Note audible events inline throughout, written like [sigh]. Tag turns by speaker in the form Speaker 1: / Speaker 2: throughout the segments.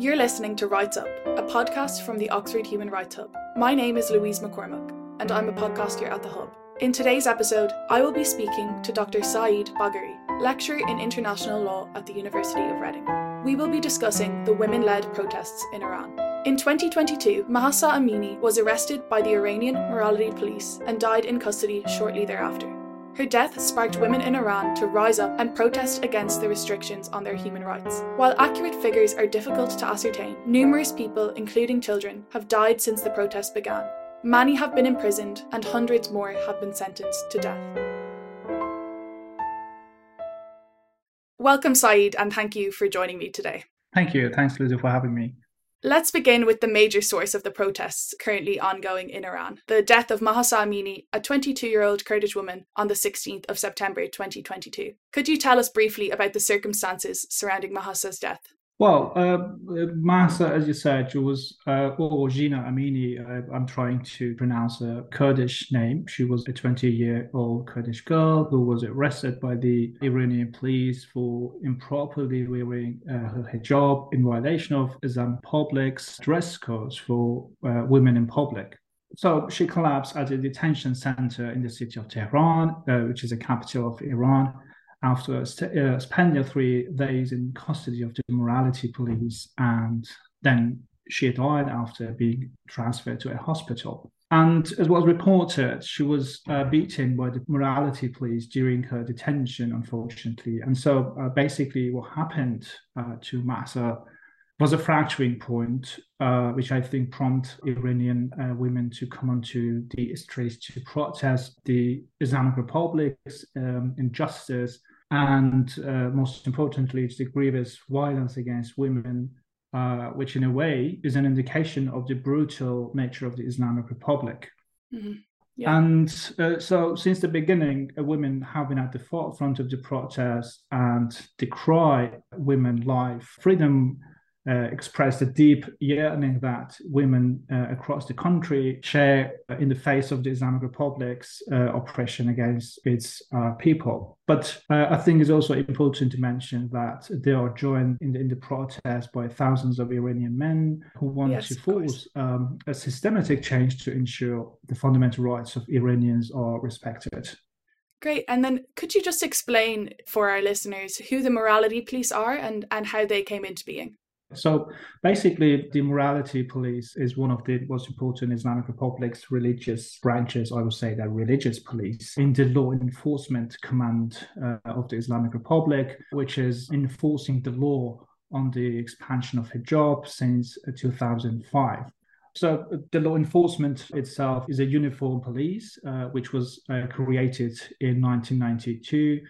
Speaker 1: You're listening to Rights Up, a podcast from the Oxford Human Rights Hub. My name is Louise McCormack, and I'm a podcaster at the Hub. In today's episode, I will be speaking to Dr. Saeed Bagheri, lecturer in international law at the University of Reading. We will be discussing the women led protests in Iran. In 2022, Mahsa Amini was arrested by the Iranian morality police and died in custody shortly thereafter. Her death sparked women in Iran to rise up and protest against the restrictions on their human rights. While accurate figures are difficult to ascertain, numerous people, including children, have died since the protest began. Many have been imprisoned, and hundreds more have been sentenced to death. Welcome, Saeed, and thank you for joining me today.
Speaker 2: Thank you. Thanks, Lizzie, for having me.
Speaker 1: Let's begin with the major source of the protests currently ongoing in Iran the death of Mahsa Amini, a 22 year old Kurdish woman, on the 16th of September 2022. Could you tell us briefly about the circumstances surrounding Mahsa's death?
Speaker 2: Well, uh, Mahsa, as you said, she was uh, or Jina Amini. Uh, I'm trying to pronounce a Kurdish name. She was a 20-year-old Kurdish girl who was arrested by the Iranian police for improperly wearing uh, her hijab in violation of Islamic public's dress codes for uh, women in public. So she collapsed at a detention center in the city of Tehran, uh, which is the capital of Iran after uh, spending three days in custody of the morality police, and then she died after being transferred to a hospital. And as was reported, she was uh, beaten by the morality police during her detention, unfortunately. And so uh, basically, what happened uh, to Mahsa was a fracturing point, uh, which I think prompted Iranian uh, women to come onto the streets to protest the Islamic Republic's um, injustice and uh, most importantly, it's the grievous violence against women, uh, which in a way is an indication of the brutal nature of the Islamic Republic. Mm-hmm. Yeah. And uh, so, since the beginning, uh, women have been at the forefront of the protest and decry women life, freedom, uh, expressed a deep yearning that women uh, across the country share in the face of the Islamic Republic's uh, oppression against its uh, people. But uh, I think it's also important to mention that they are joined in the, in the protest by thousands of Iranian men who want yes, to force um, a systematic change to ensure the fundamental rights of Iranians are respected.
Speaker 1: Great. And then could you just explain for our listeners who the morality police are and, and how they came into being?
Speaker 2: So basically, the morality police is one of the most important Islamic Republic's religious branches. I would say that religious police in the law enforcement command uh, of the Islamic Republic, which is enforcing the law on the expansion of hijab since uh, 2005. So the law enforcement itself is a uniform police, uh, which was uh, created in 1992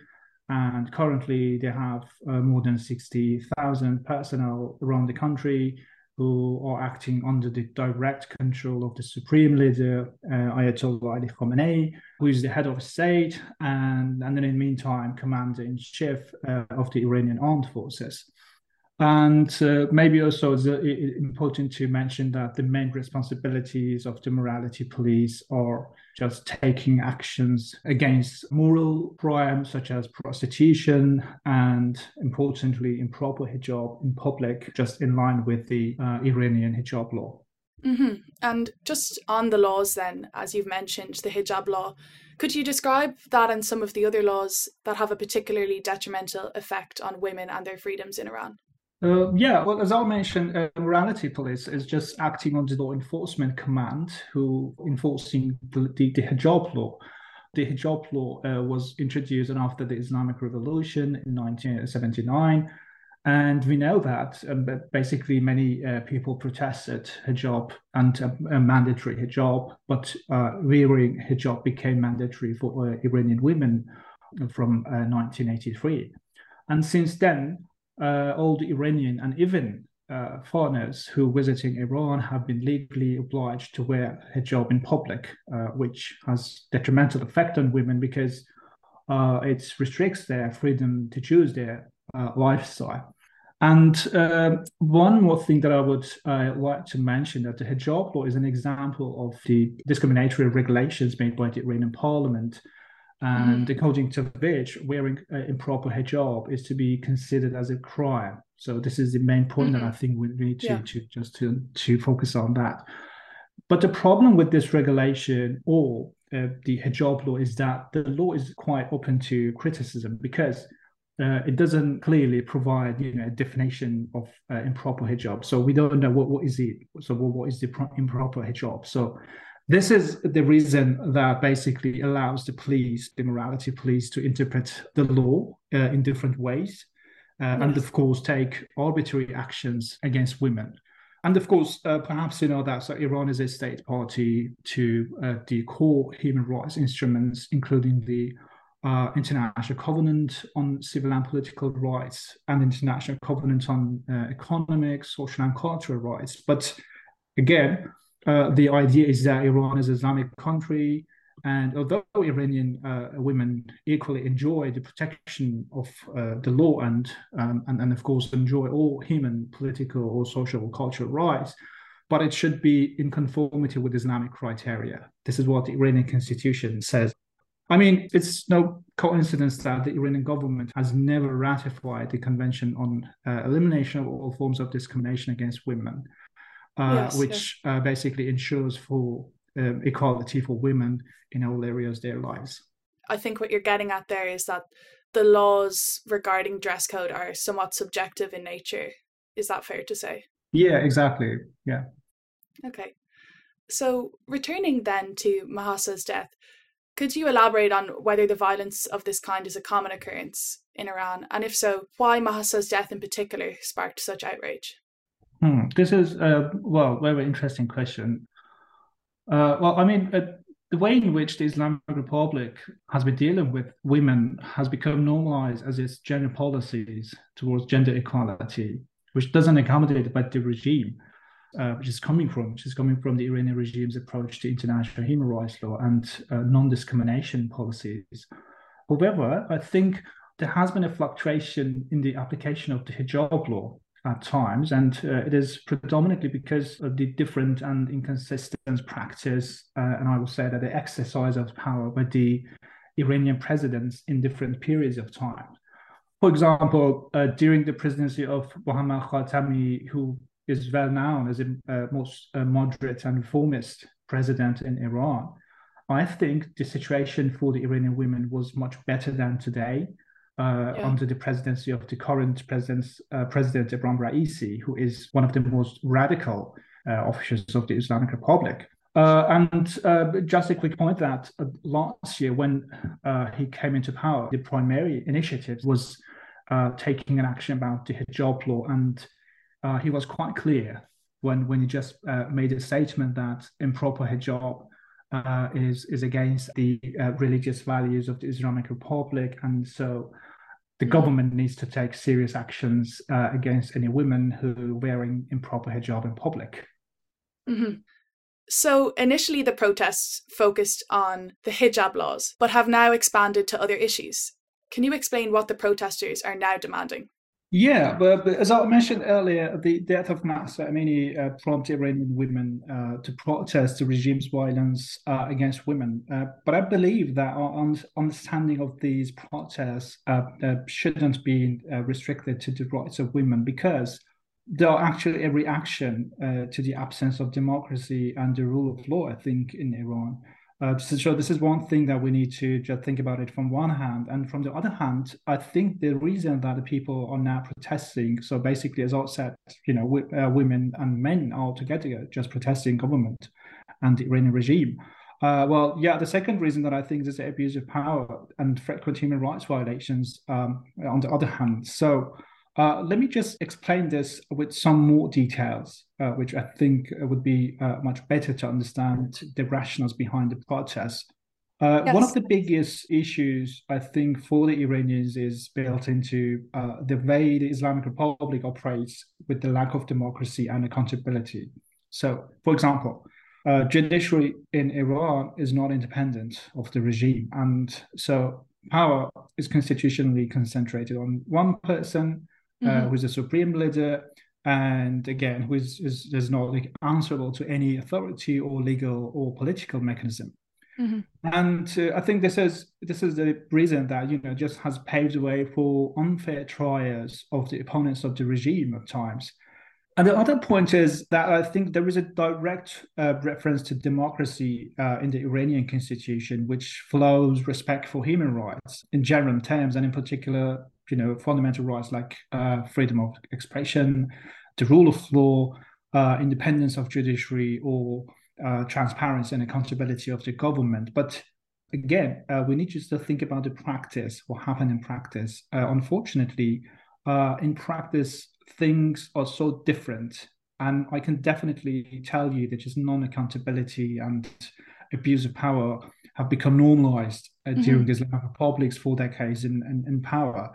Speaker 2: and currently they have uh, more than 60,000 personnel around the country who are acting under the direct control of the supreme leader, uh, Ayatollah Ali Khamenei, who is the head of state and, and then in the meantime, commander in chief uh, of the Iranian armed forces. And uh, maybe also it's uh, important to mention that the main responsibilities of the morality police are just taking actions against moral crimes such as prostitution and, importantly, improper hijab in public, just in line with the uh, Iranian hijab law.
Speaker 1: Mm-hmm. And just on the laws, then, as you've mentioned, the hijab law, could you describe that and some of the other laws that have a particularly detrimental effect on women and their freedoms in Iran?
Speaker 2: Uh, yeah, well, as I mentioned, uh, morality police is just acting on the law enforcement command who enforcing the, the, the hijab law. The hijab law uh, was introduced after the Islamic Revolution in 1979. And we know that um, basically many uh, people protested hijab and uh, mandatory hijab, but uh, wearing hijab became mandatory for Iranian women from 1983. And since then, uh, all the Iranian and even uh, foreigners who visiting Iran have been legally obliged to wear hijab in public, uh, which has detrimental effect on women because uh, it restricts their freedom to choose their uh, lifestyle. And uh, one more thing that I would like to mention that the hijab law is an example of the discriminatory regulations made by the Iranian parliament and mm. according to which wearing uh, improper hijab is to be considered as a crime. So this is the main point mm-hmm. that I think we need to, yeah. to just to to focus on that. But the problem with this regulation or uh, the hijab law is that the law is quite open to criticism because uh, it doesn't clearly provide you know a definition of uh, improper hijab. So we don't know what, what is it. So what, what is the improper hijab? So this is the reason that basically allows the police, the morality police, to interpret the law uh, in different ways, uh, yes. and of course take arbitrary actions against women. And of course, uh, perhaps you know that so Iran is a state party to uh, the core human rights instruments, including the uh, International Covenant on Civil and Political Rights and International Covenant on uh, Economic, Social, and Cultural Rights. But again, uh, the idea is that Iran is an Islamic country, and although Iranian uh, women equally enjoy the protection of uh, the law and, um, and and of course enjoy all human, political, or social or cultural rights, but it should be in conformity with Islamic criteria. This is what the Iranian constitution says. I mean, it's no coincidence that the Iranian government has never ratified the Convention on uh, Elimination of All Forms of Discrimination Against Women, yes, which yes. Uh, basically ensures for um, equality for women in all areas of their lives.
Speaker 1: I think what you're getting at there is that the laws regarding dress code are somewhat subjective in nature. Is that fair to say?
Speaker 2: Yeah, exactly. Yeah.
Speaker 1: Okay. So, returning then to Mahasa's death, could you elaborate on whether the violence of this kind is a common occurrence in Iran? And if so, why Mahasa's death in particular sparked such outrage?
Speaker 2: Hmm. This is, a well, very interesting question. Uh, well, I mean, uh, the way in which the Islamic Republic has been dealing with women has become normalized as its general policies towards gender equality, which doesn't accommodate but the regime uh, which is coming from, which is coming from the Iranian regime's approach to international human rights law and uh, non-discrimination policies. However, I think there has been a fluctuation in the application of the hijab law at times, and uh, it is predominantly because of the different and inconsistent practice, uh, and I will say that the exercise of power by the Iranian presidents in different periods of time. For example, uh, during the presidency of Mohammad Khatami, who is well known as a uh, most uh, moderate and reformist president in Iran. I think the situation for the Iranian women was much better than today uh, yeah. under the presidency of the current president, uh, President Ebrahim Raisi, who is one of the most radical uh, officials of the Islamic Republic. Uh, and uh, just a quick point that uh, last year, when he came into power, the primary initiative was taking an action about the hijab law and uh, he was quite clear when when he just uh, made a statement that improper hijab uh, is is against the uh, religious values of the Islamic Republic, and so the government needs to take serious actions uh, against any women who are wearing improper hijab in public.
Speaker 1: Mm-hmm. So initially, the protests focused on the hijab laws, but have now expanded to other issues. Can you explain what the protesters are now demanding?
Speaker 2: Yeah, but, but, as I mentioned earlier, the death of Mahsa Amini uh, prompted Iranian women uh, to protest the regime's violence uh, against women. Uh, but I believe that our understanding of these protests uh, uh, shouldn't be restricted to the rights of women because they are actually a reaction to the absence of democracy and the rule of law, I think, in Iran. Uh, so this is one thing that we need to just think about it from one hand, and from the other hand, I think the reason that the people are now protesting. So basically, as I said, you know, w- uh, women and men are together just protesting government and the Iranian regime. Uh, well, yeah, the second reason that I think is the abuse of power and frequent human rights violations. Um, on the other hand, so uh, let me just explain this with some more details, uh, which I think would be uh, much better to understand the rationales behind the protest. Uh, yes. One of the biggest issues, I think, for the Iranians is built into uh, the way the Islamic Republic operates with the lack of democracy and accountability. So, for example, uh, judiciary in Iran is not independent of the regime, and so power is constitutionally concentrated on one person uh, mm-hmm. who's a supreme leader, and again, who is, is, is not like answerable to any authority or legal or political mechanism. Mm-hmm. And uh, I think this is this is the reason that you know just has paved the way for unfair trials of the opponents of the regime at times. And the other point is that I think there is a direct uh, reference to democracy uh, in the Iranian constitution, which flows respect for human rights in general terms, and in particular, you know, fundamental rights like uh, freedom of expression, the rule of law, uh, independence of judiciary, or uh, transparency and accountability of the government. But again, uh, we need to think about the practice, what happened in practice. unfortunately, in practice, things are so different. And I can definitely tell you that just non accountability and abuse of power have become normalized uh, mm-hmm. during Islamic republics for decades in, in, in power.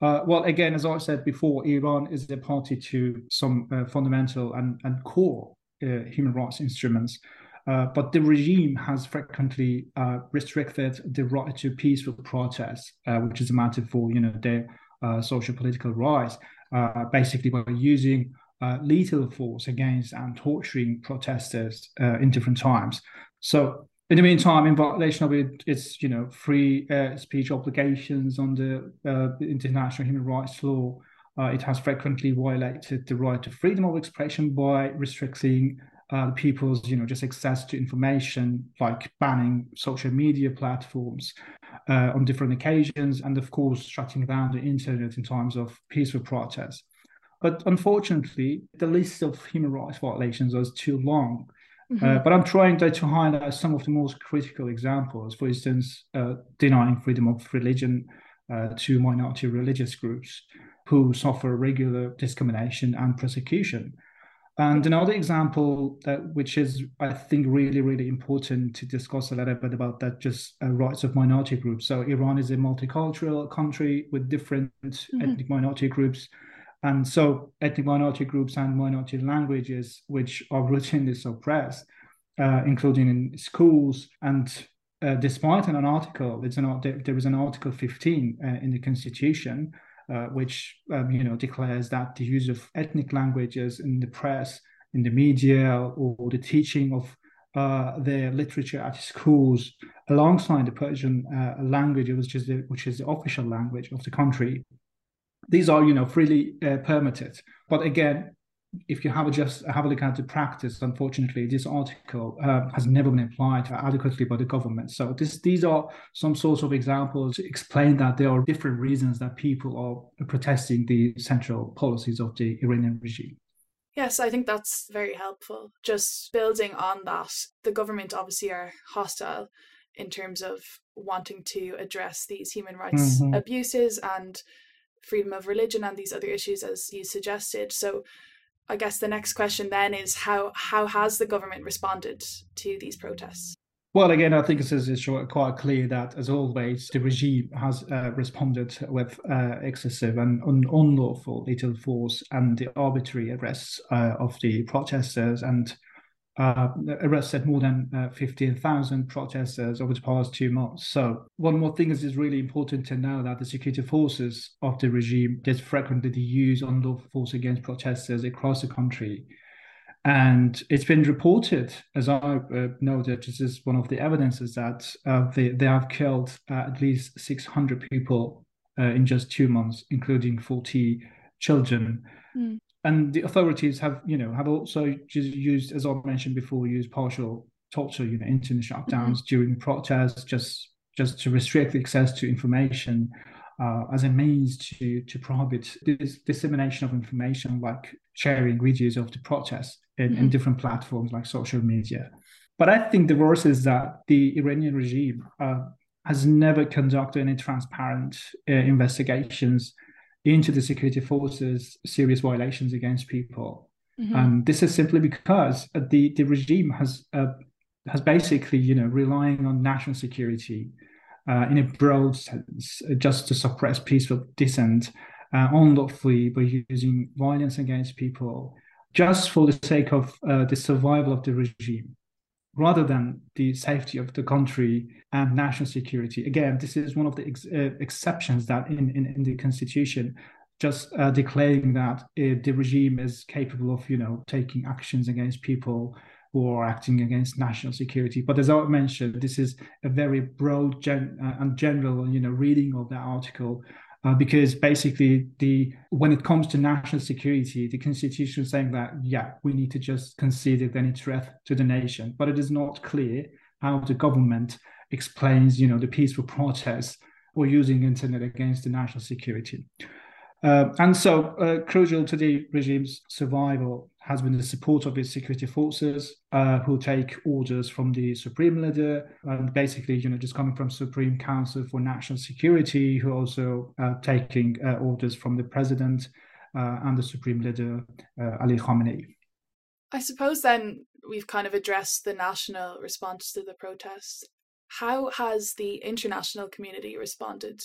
Speaker 2: Uh, well, again, as I said before, Iran is a party to some uh, fundamental and, and core uh, human rights instruments. Uh, but the regime has frequently uh, restricted the right to peaceful protest, which is a matter for you know their social political rights. Uh, basically by using uh, lethal force against and torturing protesters uh, in different times. So in the meantime, in violation of it, its you know free speech obligations under uh, international human rights law, uh, it has frequently violated the right to freedom of expression by restricting uh, people's you know just access to information, like banning social media platforms, uh, on different occasions, and of course, shutting down the internet in times of peaceful protests. But unfortunately, the list of human rights violations is too long. Mm-hmm. Uh, but I'm trying to, to highlight some of the most critical examples. For instance, uh, denying freedom of religion uh, to minority religious groups who suffer regular discrimination and persecution. And another example that which is I think really really important to discuss a little bit about that just uh, rights of minority groups. So Iran is a multicultural country with different mm-hmm. ethnic minority groups, and so ethnic minority groups and minority languages which are routinely suppressed, uh, including in schools. And uh, despite an article, it's an there is an Article 15 uh, in the Constitution uh, which um, you know declares that the use of ethnic languages in the press, in the media, or the teaching of uh, their literature at schools, alongside the Persian uh, language, which is the, which is the official language of the country. These are, you know, freely uh, permitted. But again, if you have a just have a look at the practice, unfortunately, this article uh, has never been applied adequately by the government. So this, these are some sorts of examples to explain that there are different reasons that people are protesting the central policies of the Iranian regime.
Speaker 1: Yes, I think that's very helpful. Just building on that, the government obviously are hostile in terms of wanting to address these human rights mm-hmm. abuses and freedom of religion and these other issues as you suggested. So I guess the next question then is how how has the government responded to these protests?
Speaker 2: Well, again, I think it is quite clear that, as always, the regime has uh, responded with uh, excessive and un- unlawful lethal force and the arbitrary arrests uh, of the protesters and uh, arrested more than uh, 15,000 protesters over the past two months. So, one more thing is, is really important to know that the security forces of the regime did frequently use unlawful force against protesters across the country. And it's been reported, as I uh, know that this is one of the evidences that uh, they, they have killed uh, at least 600 people uh, in just two months, including 40 children. Mm and the authorities have you know have also just used as i mentioned before used partial torture you know internet shutdowns mm-hmm. during protests just just to restrict access to information uh, as a means to to prohibit this dissemination of information like sharing videos of the protests in, mm-hmm. in different platforms like social media but i think the worst is that the iranian regime uh, has never conducted any transparent uh, investigations into the security forces serious violations against people. Mm-hmm. Um, this is simply because the, the regime has uh, has basically, you know, relying on national security uh, in a broad sense, uh, just to suppress peaceful dissent uh, unlawfully by using violence against people, just for the sake of uh, the survival of the regime rather than the safety of the country and national security. Again, this is one of the ex- uh, exceptions that in, in, in, the constitution, just uh, declaring that uh, the regime is capable of, you know, taking actions against people who are acting against national security. But as I mentioned, this is a very broad gen- uh, and general, you know, reading of the article. Uh, because basically the when it comes to national security, the constitution is saying that yeah, we need to just consider any threat to the nation, but it is not clear how the government explains, you know, the peaceful protests or using internet against the national security. Uh, and so, uh, crucial to the regime's survival has been the support of its security forces, uh, who take orders from the supreme leader, and basically, you know, just coming from Supreme Council for National Security, who also uh, taking uh, orders from the president uh, and the supreme leader Ali Khamenei.
Speaker 1: I suppose then we've kind of addressed the national response to the protests. How has the international community responded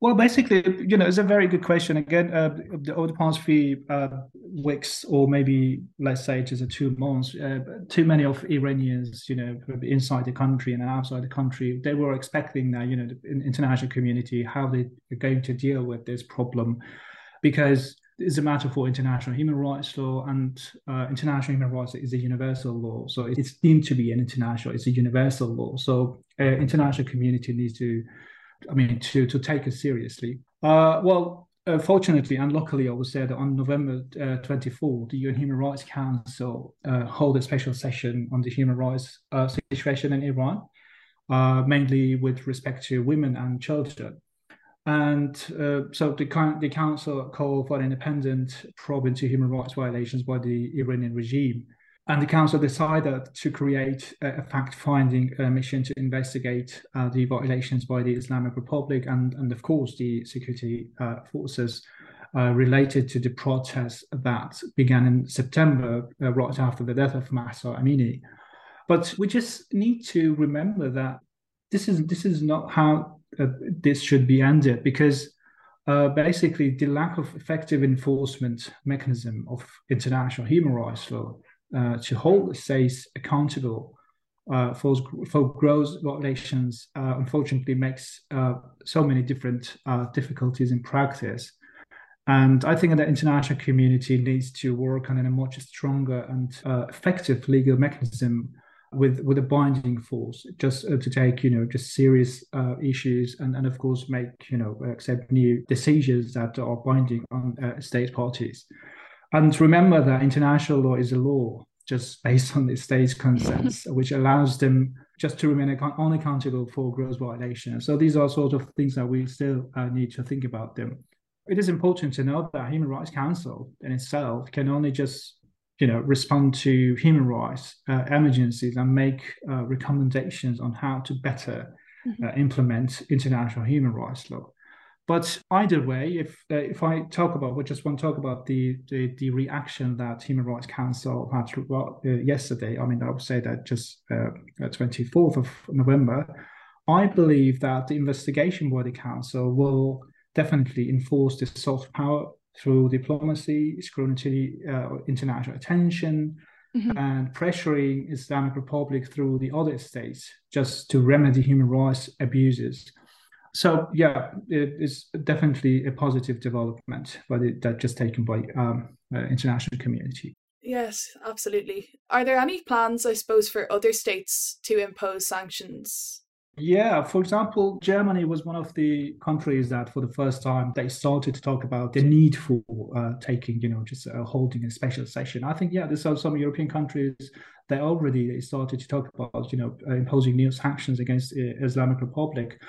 Speaker 2: well, basically, you know, it's a very good question. Again, uh, over the past few uh, weeks, or maybe let's say just a two months, uh, too many of Iranians, you know, inside the country and outside the country, they were expecting that, you know, the international community how they are going to deal with this problem, because it's a matter for international human rights law, and uh, international human rights is a universal law, so it's deemed to be an international. It's a universal law, so uh, international community needs to I mean, to to take it seriously. Uh, well, uh, fortunately and luckily, I would say that on November uh, 24, the UN Human Rights Council uh, hold a special session on the human rights uh, situation in Iran, uh, mainly with respect to women and children. And uh, so the, the council called for an independent probe into human rights violations by the Iranian regime and the council decided to create a, fact-finding uh, mission to investigate uh, the violations by the Islamic Republic and, and of course, the security uh, forces uh, related to the protests that began in September, uh, right after the death of Mahsa Amini. But we just need to remember that this is this is not how uh, this should be ended because basically the lack of effective enforcement mechanism of international human rights law uh, to hold states accountable uh, for, for gross violations, uh, unfortunately, makes uh, so many different uh, difficulties in practice. And I think the international community needs to work on a much stronger and effective legal mechanism with with a binding force just uh, to take you know just serious uh, issues and and of course make you know accept new decisions that are binding on uh, state parties and remember that international law is a law just based on the state's consents, [laughs] which allows them just to remain unaccountable for gross violations. So these are sort of things that we still uh, need to think about them. It is important to note that Human Rights Council in itself can only just you know respond to human rights uh, emergencies and make uh, recommendations on how to better mm-hmm. Uh, implement international human rights law. But either way, if uh, if I talk about, we just want to talk about the the, the reaction that Human Rights Council had uh, yesterday. I mean, I would say that just uh, twenty uh, fourth of November. I believe that the investigation by the council will definitely enforce this soft power through diplomacy, scrutiny, uh, international attention, mm-hmm. and pressuring Islamic Republic through the other states just to remedy human rights abuses so yeah, it is definitely a positive development, but it, that just taken by um, uh, international community.
Speaker 1: Yes, absolutely. Are there any plans, I suppose, for other states to impose sanctions?
Speaker 2: Yeah, for example, Germany was one of the countries that, for the first time, they started to talk about the need for uh, taking, you know, just uh, holding a special session. I think, yeah, there's some European countries they already started to talk about, you know, uh, imposing new sanctions against uh, Islamic Republic.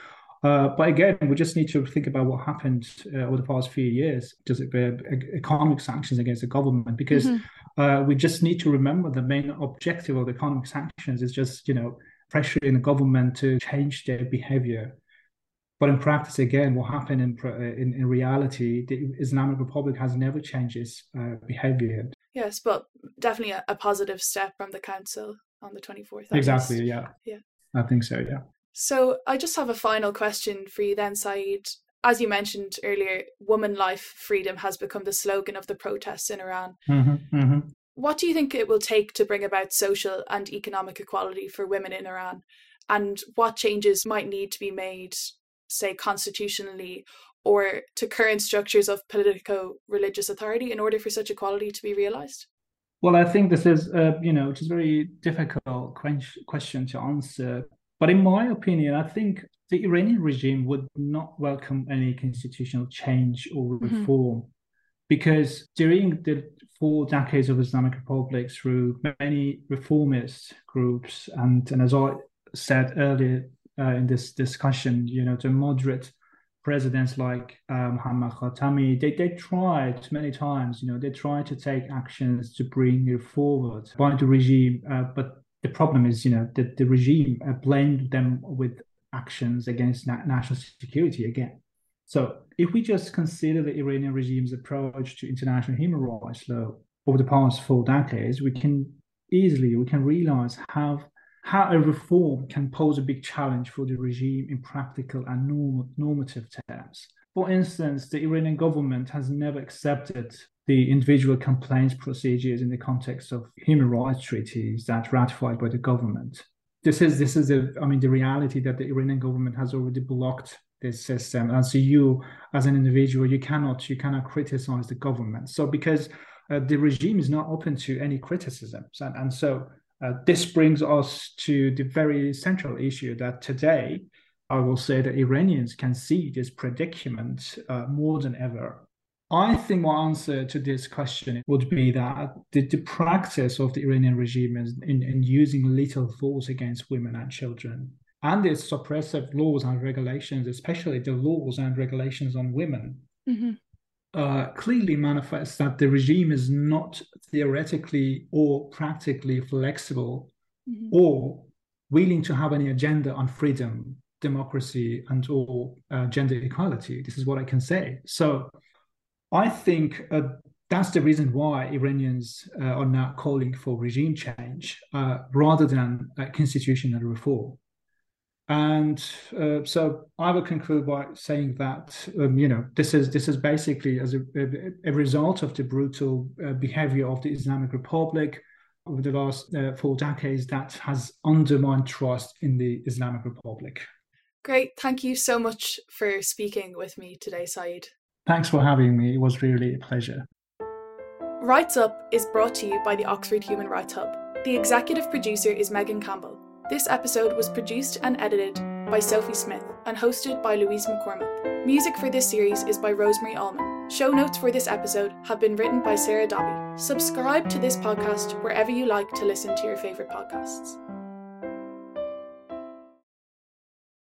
Speaker 2: Uh, but again, we just need to think about what happened uh, over the past few years, Does it uh, economic sanctions against the government, because mm-hmm. uh, we just need to remember the main objective of the economic sanctions is just, you know, pressuring the government to change their behavior. But in practice, again, what happened in uh, in, in reality, the Islamic Republic has never changed its uh, behavior.
Speaker 1: Yes, but definitely a, a, positive step from the council on the 24th.
Speaker 2: Exactly, yeah.
Speaker 1: Yeah.
Speaker 2: I think so, yeah.
Speaker 1: So I just have a final question for you then, Saeed. As you mentioned earlier, woman life freedom has become the slogan of the protests in Iran.
Speaker 2: Mm-hmm, mm-hmm.
Speaker 1: What do you think it will take to bring about social and economic equality for women in Iran? And what changes might need to be made, say, constitutionally or to current structures of politico religious authority in order for such equality to be realised?
Speaker 2: Well, I think this is, uh, you know, it's a very difficult question to answer. But in my opinion, I think the Iranian regime would not welcome any constitutional change or mm-hmm. reform mm-hmm. because during the four decades of Islamic Republic, through many reformist groups, and, and as I said earlier uh, in this discussion, you know, the moderate presidents like um, Muhammad Khatami, they, they tried many times, you know, they tried to take actions to bring it forward by the regime. Uh, but the problem is, you know, that the regime uh, blamed them with actions against na- national security again. So if we just consider the Iranian regime's approach to international human rights law over the past four decades, we can easily, we can realize how how a reform can pose a big challenge for the regime in practical and norm- normative terms. For instance, the Iranian government has never accepted the individual complaints procedures in the context of human rights treaties that ratified by the government. This is this is the I mean the reality that the Iranian government has already blocked this system, and so you as an individual you cannot you cannot criticize the government. So because uh, the regime is not open to any criticisms, and, and so uh, this brings us to the very central issue that today, I will say that Iranians can see this predicament uh, more than ever. I think my answer to this question would be that the, the practice of the Iranian regime is in, in using lethal force against women and children and its suppressive laws and regulations, especially the laws and regulations on women, mm-hmm uh, clearly manifests that the regime is not theoretically or practically flexible mm-hmm. or willing to have any agenda on freedom, democracy, and or uh, gender equality. This is what I can say. So I think uh, that's the reason why Iranians uh, are now calling for regime change uh, rather than constitutional reform. And uh, so I will conclude by saying that um, you know this is this is basically as a, a result of the brutal uh, behavior of the Islamic Republic over the last uh, four decades that has undermined trust in the Islamic Republic.
Speaker 1: Great, thank you so much for speaking with me today, Saeed.
Speaker 2: Thanks for having me. It was really a pleasure.
Speaker 1: Rights Up is brought to you by the Oxford Human Rights Hub. The executive producer is Megan Campbell. This episode was produced and edited by Sophie Smith and hosted by Louise McCormick. Music for this series is by Rosemary Allman. Show notes for this episode have been written by Sarah Dobby. Subscribe to this podcast wherever you like to listen to your favourite podcasts.